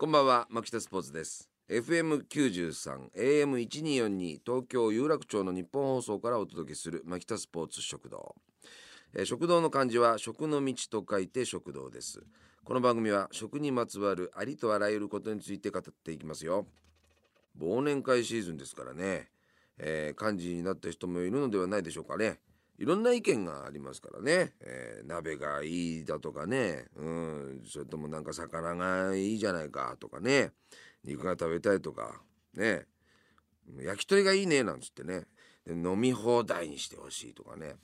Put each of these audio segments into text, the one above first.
こんばんは牧田スポーツです。FM93 AM1242 東京有楽町の日本放送からお届けする牧田スポーツ食堂、えー、食堂の漢字は食の道と書いて食堂です。この番組は食にまつわるありとあらゆることについて語っていきますよ。忘年会シーズンですからね、えー、幹事になった人もいるのではないでしょうかね。いろんな意見がありますからね、えー、鍋がいいだとかね、うん、それともなんか魚がいいじゃないかとかね。肉が食べたいとか。ね。焼き鳥がいいねなんつってね。飲み放題にしてほしいとかね。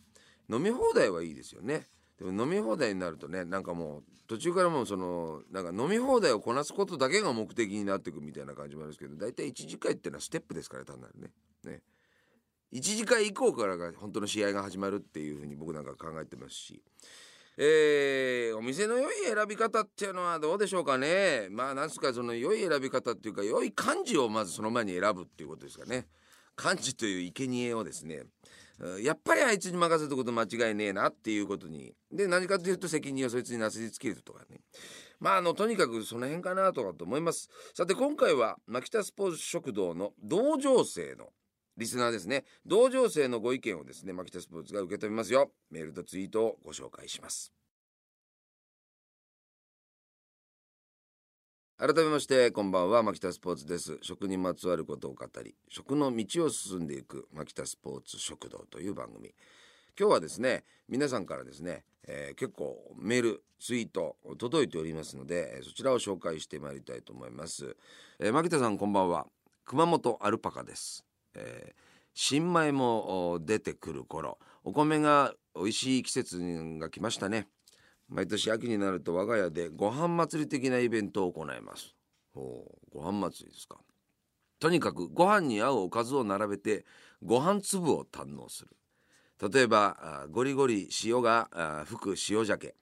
飲み放題はいいですよね。でも飲み放題になるとねなんかもう途中からもうそのなんか飲み放題をこなすことだけが目的になってくみたいな感じもあるんですけど大体1次会っていうのはステップですから単なるね。ね。1次会以降からが本当の試合が始まるっていうふうに僕なんか考えてますし、えー、お店の良い選び方っていうのはどうでしょうかね。まあなんすかその良い選び方っていうか良い漢字をまずその前に選ぶっていうことですかね。漢字という生贄をですね。やっぱりあいつに任せたこと間違いねえなっていうことに。で何かというと責任をそいつになすりつけるとかね。まああのとにかくその辺かなとかと思います。さて今回は牧田スポーツ食堂の同情生のリスナーですね。同情生のご意見をですね牧田スポーツが受け止めますよ。メールとツイートをご紹介します。改めましてこんばんは。牧田スポーツです。食にまつわることを語り食の道を進んでいく牧田スポーツ食堂という番組。今日はですね皆さんからですね、えー、結構メールツイート届いておりますのでそちらを紹介してまいりたいと思います、えー、牧田さんこんばんは。熊本アルパカです。えー、新米も出てくる頃お米が美味しい季節が来ましたね。毎年秋になると我が家でご飯祭り的なイベントを行います。ほうご飯祭りですか。とにかくご飯に合うおかずを並べてご飯粒を堪能する。例えばゴリゴリ塩が吹く塩鮭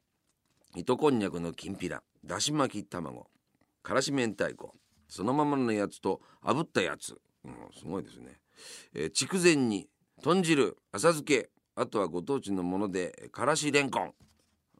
糸こんにゃくのきんぴらだし巻き卵からし明太子そのままのやつと炙ったやつ、うん、すごいですね。えー、筑前煮豚汁浅漬けあとはご当地のものでからしれんこん、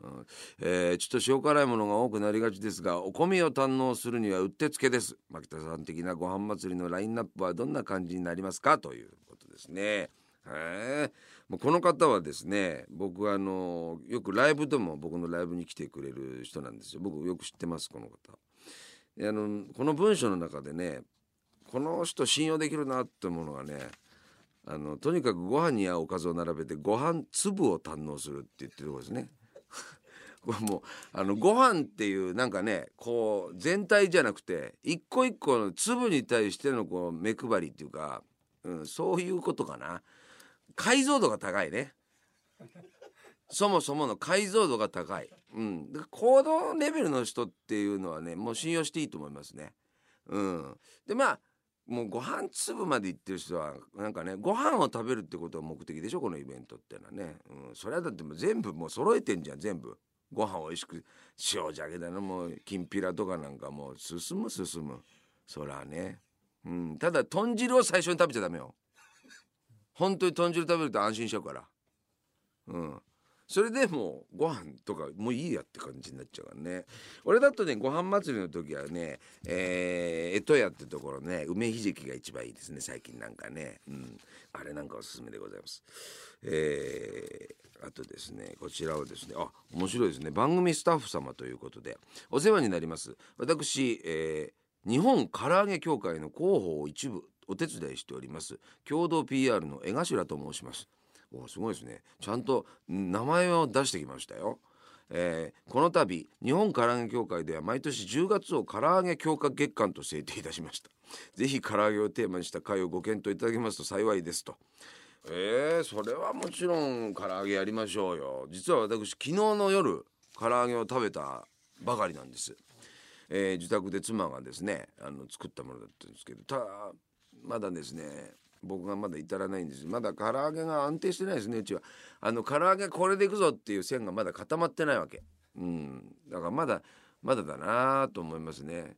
うん。えー、ちょっと塩辛いものが多くなりがちですがお米を堪能するにはうってつけです。牧田さん的なご飯祭りのラインナップはどんな感じになりますか？ということですね。えもうこの方はですね僕あのよくライブでも僕のライブに来てくれる人なんですよ。僕よく知ってますこの方。あのこの文章の中でねこの人信用できるなってものがねあのとにかくご飯に合うおかずを並べてご飯粒を堪能するって言ってるとこですね。こ れもうあのご飯っていうなんかねこう全体じゃなくて一個一個の粒に対してのこう目配りっていうか、うん、そういうことかな。解像度が高いね。そもそもの解像度が高い、うん、行動レベルの人っていうのはねもう信用していいと思いますね。うん、でまあもうご飯粒まで行ってる人はなんかねご飯を食べるってことが目的でしょこのイベントってのはね、うん、それはだってもう全部もう揃えてんじゃん全部。ご飯美味しく塩じゃけだなもうきんぴらとかなんかもう進む進む。そらね、うん、ただ豚汁を最初に食べちゃダメよ。本当に豚汁食べると安心しちゃうから。うん。それでもうご飯とかもういいやって感じになっちゃうからね。俺だとねご飯祭りの時はねえー、江戸屋ってところね梅ひじきが一番いいですね最近なんかね、うん、あれなんかおすすめでございます。えー、あとですねこちらはですねあ面白いですね。番組スタッフ様ということでお世話になります。私、えー、日本唐揚げ協会の広報を一部お手伝いしております。共同 PR の江頭と申します。おすごいですね。ちゃんと名前を出してきましたよ。えー、この度日本唐揚げ協会では毎年10月を唐揚げ強化月間と制定いたしました。ぜひ唐揚げをテーマにした会をご検討いただけますと幸いですと。えー、それはもちろん唐揚げやりましょうよ。実は私昨日の夜唐揚げを食べたばかりなんです、えー、自宅で妻がですねあの作ったものだったんですけどただまだですね僕がまだ至らないんです。まだ唐揚げが安定してないですねうちは。あの唐揚げこれでいくぞっていう線がまだ固まってないわけ。うん。だからまだまだだなと思いますね。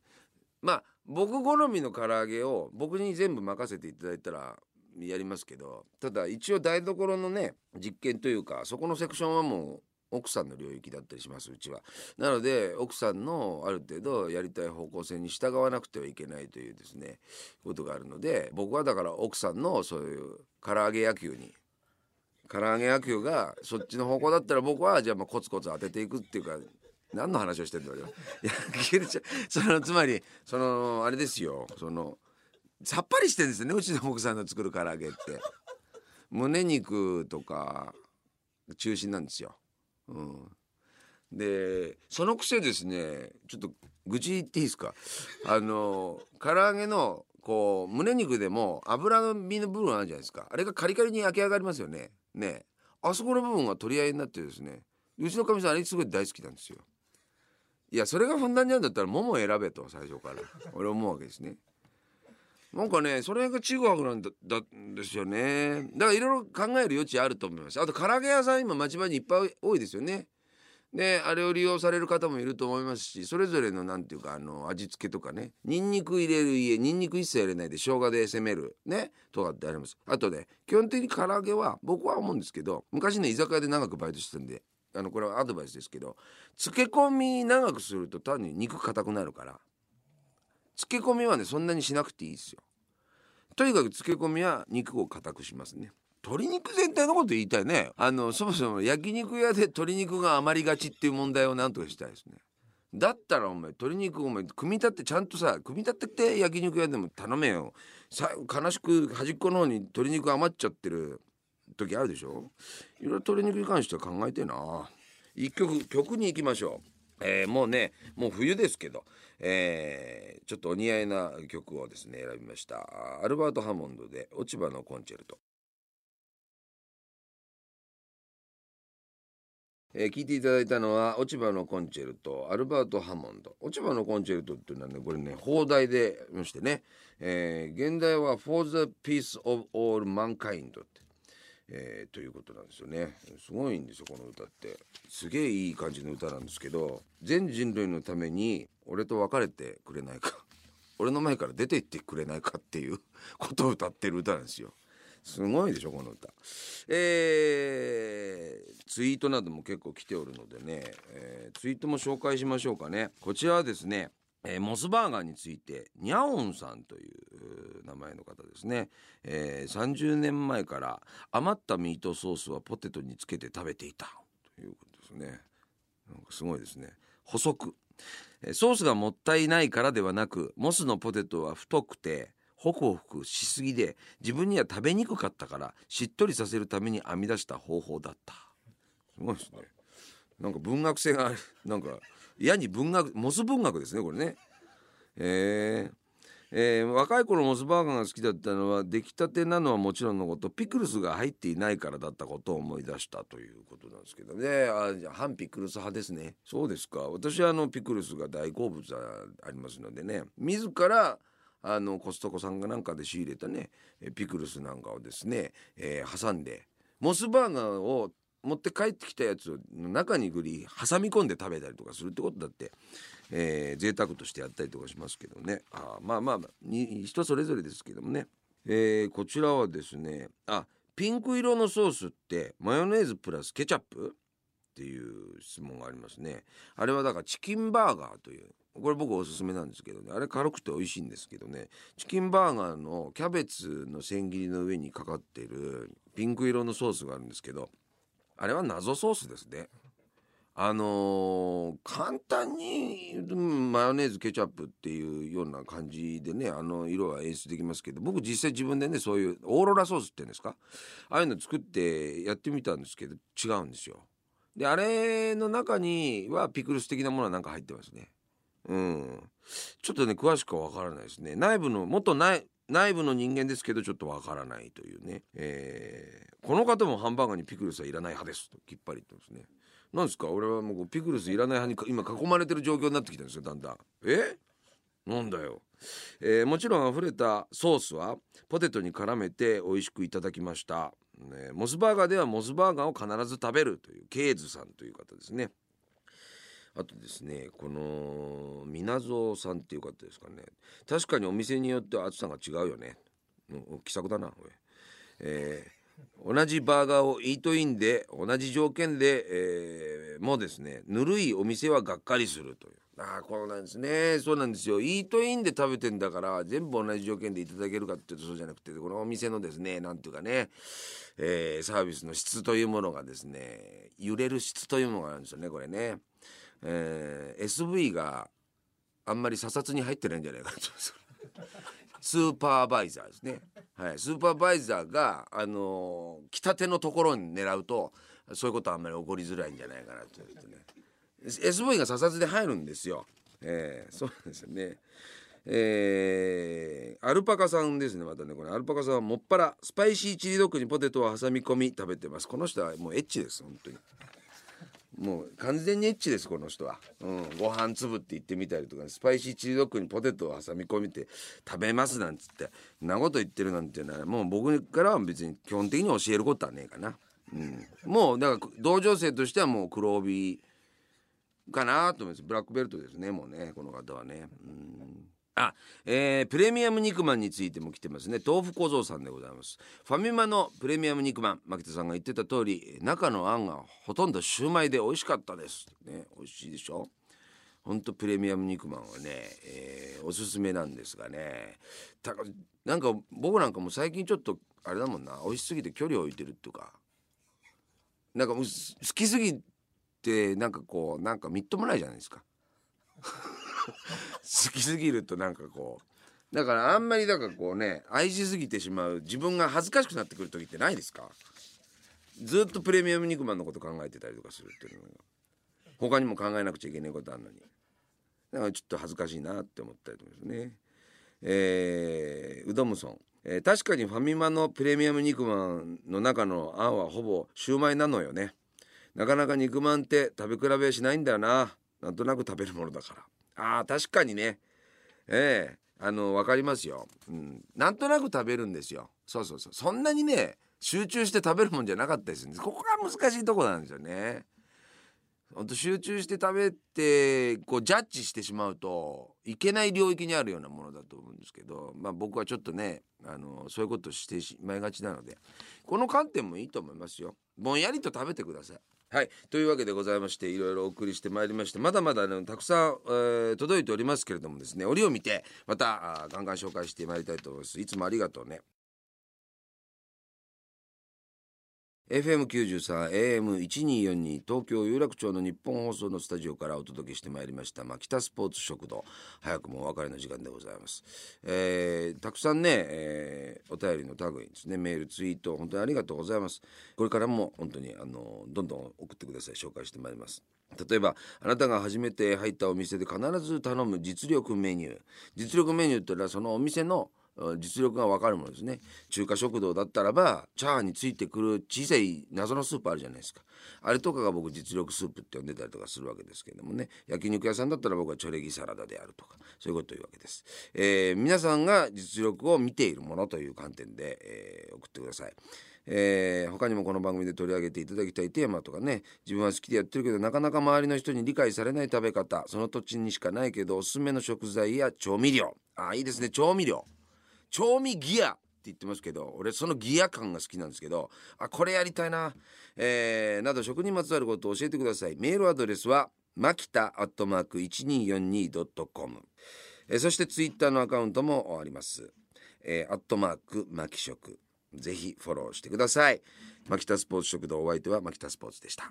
まあ僕好みの唐揚げを僕に全部任せていただいたらやりますけどただ一応台所のね実験というかそこのセクションはもう奥さんの領域だったりしますうちは。なので奥さんのある程度やりたい方向性に従わなくてはいけないというですねことがあるので僕はだから奥さんのそういう唐揚げ野球に唐揚げ野球がそっちの方向だったら僕はじゃあまあコツコツ当てていくっていうか何の話をしてんだろう そのつまりそのあれですよ。そのさっぱりしてるんですよねうちの奥さんの作る唐揚げって。胸肉とか中心なんですよ。うん、でそのくせですねちょっと愚痴言っていいですか？あの唐揚げのこう胸肉でも脂身の部分あるじゃないですか。あれがカリカリに焼き上がりますよね。ね。あそこの部分が取り合いになってですねうちのかみさんあれすごい大好きなんですよ。いやそれがふんだんにあるんだったら桃選べと最初から。俺思うわけですね。なんかねそれがちぐはぐなんだだですよね。だからいろいろ考える余地あると思います。あと唐揚げ屋さん今町場にいっぱい多いですよね。であれを利用される方もいると思いますしそれぞれの何ていうかあの味付けとかね。にんにく入れる家にんにく一切入れないで生姜で攻めるねとかってあります。あとね基本的に唐揚げは僕は思うんですけど昔ね居酒屋で長くバイトしてたんであのこれはアドバイスですけど漬け込み長くすると単に肉硬くなるから。漬け込みはねそんなにしなくていいですよ。とにかく漬け込みは肉を硬くしますね。鶏肉全体のこと言いたいね。あのそもそも焼肉屋で鶏肉が余りがちっていう問題を何とかしたいですね。だったらお前鶏肉お前組み立てちゃんとさ組み立てて焼肉屋でも頼めよ。さ悲しく端っこの方に鶏肉余っちゃってる時あるでしょ。いろいろ鶏肉に関しては考えてな。一曲曲に行きましょう。えー、もうねもう冬ですけど、えー、ちょっとお似合いな曲をですね選びました。アルバート・ハモンドで「落ち葉のコンチェルト」えー、聞いていただいたのは落ち葉のコンチェルトアルバート・ハモンド。落ち葉のコンチェルトっていうのはねこれね放題でましてね、えー、現代は「For the Peace of All Mankind」ってえー、ということなんですよね。すごいんですよこの歌って。すげえいい感じの歌なんですけど全人類のために俺と別れてくれないか 俺の前から出て行ってくれないかっていうことを歌ってる歌なんですよ。すごいでしょこの歌。えー、ツイートなども結構来ておるのでね、えー、ツイートも紹介しましょうかね。こちらはですねえー、モスバーガーについてニャオンさんという名前の方ですね、えー、30年前から余ったミートソースはポテトにつけて食べていた。ということですね。なんかすごいですね。補足。ソースがもったいないからではなくモスのポテトは太くてホクホクしすぎで自分には食べにくかったからしっとりさせるために編み出した方法だった。すごいですね。なんか文学性がなんか矢に文学モス文学ですねこれね。えー。えー、若い頃モスバーガーが好きだったのは出来たてなのはもちろんのことピクルスが入っていないからだったことを思い出したということなんですけどね。あじゃあ反ピクルス派ですね。そうですか。私はあのピクルスが大好物ありますのでね。自らあのコストコさんがなんかで仕入れたねピクルスなんかをですね、えー、挟んでモスバーガーを持って帰ってきたやつを中にぐり挟み込んで食べたりとかするってことだって、えー、贅沢としてやったりとかしますけどね。あまあまあ人それぞれですけどもね、えー、こちらはですねあピンク色のソースってマヨネーズプラスケチャップ？っていう質問がありますね。あれはだからチキンバーガーというこれ僕おすすめなんですけどね。あれ軽くて美味しいんですけどね。チキンバーガーのキャベツの千切りの上にかかってるピンク色のソースがあるんですけどあれは謎ソースですね。あのー、簡単にマヨネーズケチャップっていうような感じでねあの色は演出できますけど僕実際自分でねそういうオーロラソースっていうんですか？ああいうの作ってやってみたんですけど違うんですよ。であれの中にはピクルス的なものはなんか入ってますね。うん。ちょっとね詳しくは分からないですね。内部の元内内部の人間ですけどちょっとわからないというね、えー、この方もハンバーガーにピクルスはいらない派ですときっぱり言ってますね。なんですか？俺はもうピクルスいらない派に今囲まれてる状況になってきたんですよだんだん。え？なんだよ、えー、もちろん溢れたソースはポテトに絡めて美味しくいただきました、ね、モスバーガーではモスバーガーを必ず食べるというケーズさんという方ですね。あとですねこの皆蔵さんっていう方ですかね。確かにお店によっては厚さが違うよね、うん、気さくだなこれ、え同じバーガーをイートインで同じ条件で、えーもうですねぬるいお店はがっかりするという。ああこうなんですね。そうなんですよ。イートインで食べてんだから全部同じ条件でいただけるかっていうとそうじゃなくてこのお店のですねなんていうかね、えーサービスの質というものがですね揺れる質というものがあるんですよねこれね、えー SV があんまり査察に入ってないんじゃないかと スーパーバイザーですね。はい、スーパーバイザーが、あのー、来たてのところに狙うとそういうことはあんまり起こりづらいんじゃないかなとね SV が査察で入るんですよ。えー、そうなんですよね。えー、アルパカさんですねまたねこれアルパカさんはもっぱらスパイシーチリドッグにポテトを挟み込み食べてますこの人はもうエッチです本当にもう完全にエッチですこの人は、うん、ご飯粒って言ってみたりとか、ねスパイシーチリドッグにポテトを挟み込みて食べますなんつって。んなこと言ってるなんていうのはもう僕からは別に基本的に教えることはねえかな、うん、もうだから同情生としてはもう黒帯かなと思います。ブラックベルトですねもうねこの方はね。うん。あ、えープレミアム肉まんについても来てますね。豆腐小僧さんでございます。ファミマのプレミアム肉まん。牧田さんが言ってた通り中のあんがほとんどシューマイで美味しかったです。ね美味しいでしょ？ほんとプレミアム肉まんはね、えーおすすめなんですがね。たなんか僕なんかも最近ちょっとあれだもんな。美味しすぎて距離を置いてるっていうか。なんかもう好きすぎてなんかこうなんかみっともないじゃないですか。好きすぎるとなんかこうだからあんまりだからこうね愛しすぎてしまう自分が恥ずかしくなってくる時ってないですか？ずっとプレミアム肉まんのこと考えてたりとかするっていうのが。他にも考えなくちゃいけないことあるのに。だからちょっと恥ずかしいなって思ったりとかですね。えー、うどむそん、えー確かにファミマのプレミアム肉まんの中のあんはほぼシューマイなのよね。なかなか肉まんって食べ比べしないんだよな。なんとなく食べるものだから。あー確かにね。ええあの分かりますよ、うん、なんとなく食べるんですよ。そうそうそう。そんなにね集中して食べるもんじゃなかったです。ねここが難しいとこなんですよね。ほんと集中して食べてこうジャッジしてしまうといけない領域にあるようなものだと思うんですけどまあ僕はちょっとねあのそういうことしてしまいがちなのでこの観点もいいと思いますよ。ぼんやりと食べてください。はい。というわけでございましていろいろお送りしてまいりましてまだまだあのたくさん、えー届いておりますけれどもですね折を見てまたガンガン紹介してまいりたいと思います。いつもありがとうね。FM93 AM1242 東京有楽町の日本放送のスタジオからお届けしてまいりました、まあ、北スポーツ食堂。早くもお別れの時間でございます、えーたくさんね、えーお便りの類ですね。メールツイート本当にありがとうございます。これからも本当にあのどんどん送ってください。紹介してまいります。例えばあなたが初めて入ったお店で必ず頼む実力メニュー。実力メニューってのはそのお店の実力が分かるものですね。中華食堂だったらばチャーについてくる小さい謎のスープあるじゃないですか。あれとかが僕実力スープって呼んでたりとかするわけですけれどもね。焼肉屋さんだったら僕はチョレギサラダであるとかそういうことを言うわけです、えー皆さんが実力を見ているものという観点で、えー送ってください。えー他にもこの番組で取り上げていただきたいテーマとかね。自分は好きでやってるけどなかなか周りの人に理解されない食べ方その土地にしかないけどおすすめの食材や調味料。あいいですね調味料。調味ギアって言ってますけど俺そのギア感が好きなんですけどあこれやりたいな、えーなど食にまつわることを教えてください。メールアドレスはマキタアットマーク 1242.com えーそしてツイッターのアカウントもあります、えーアットマークマキ食ぜひフォローしてください。マキタスポーツ食堂お相手はマキタスポーツでした。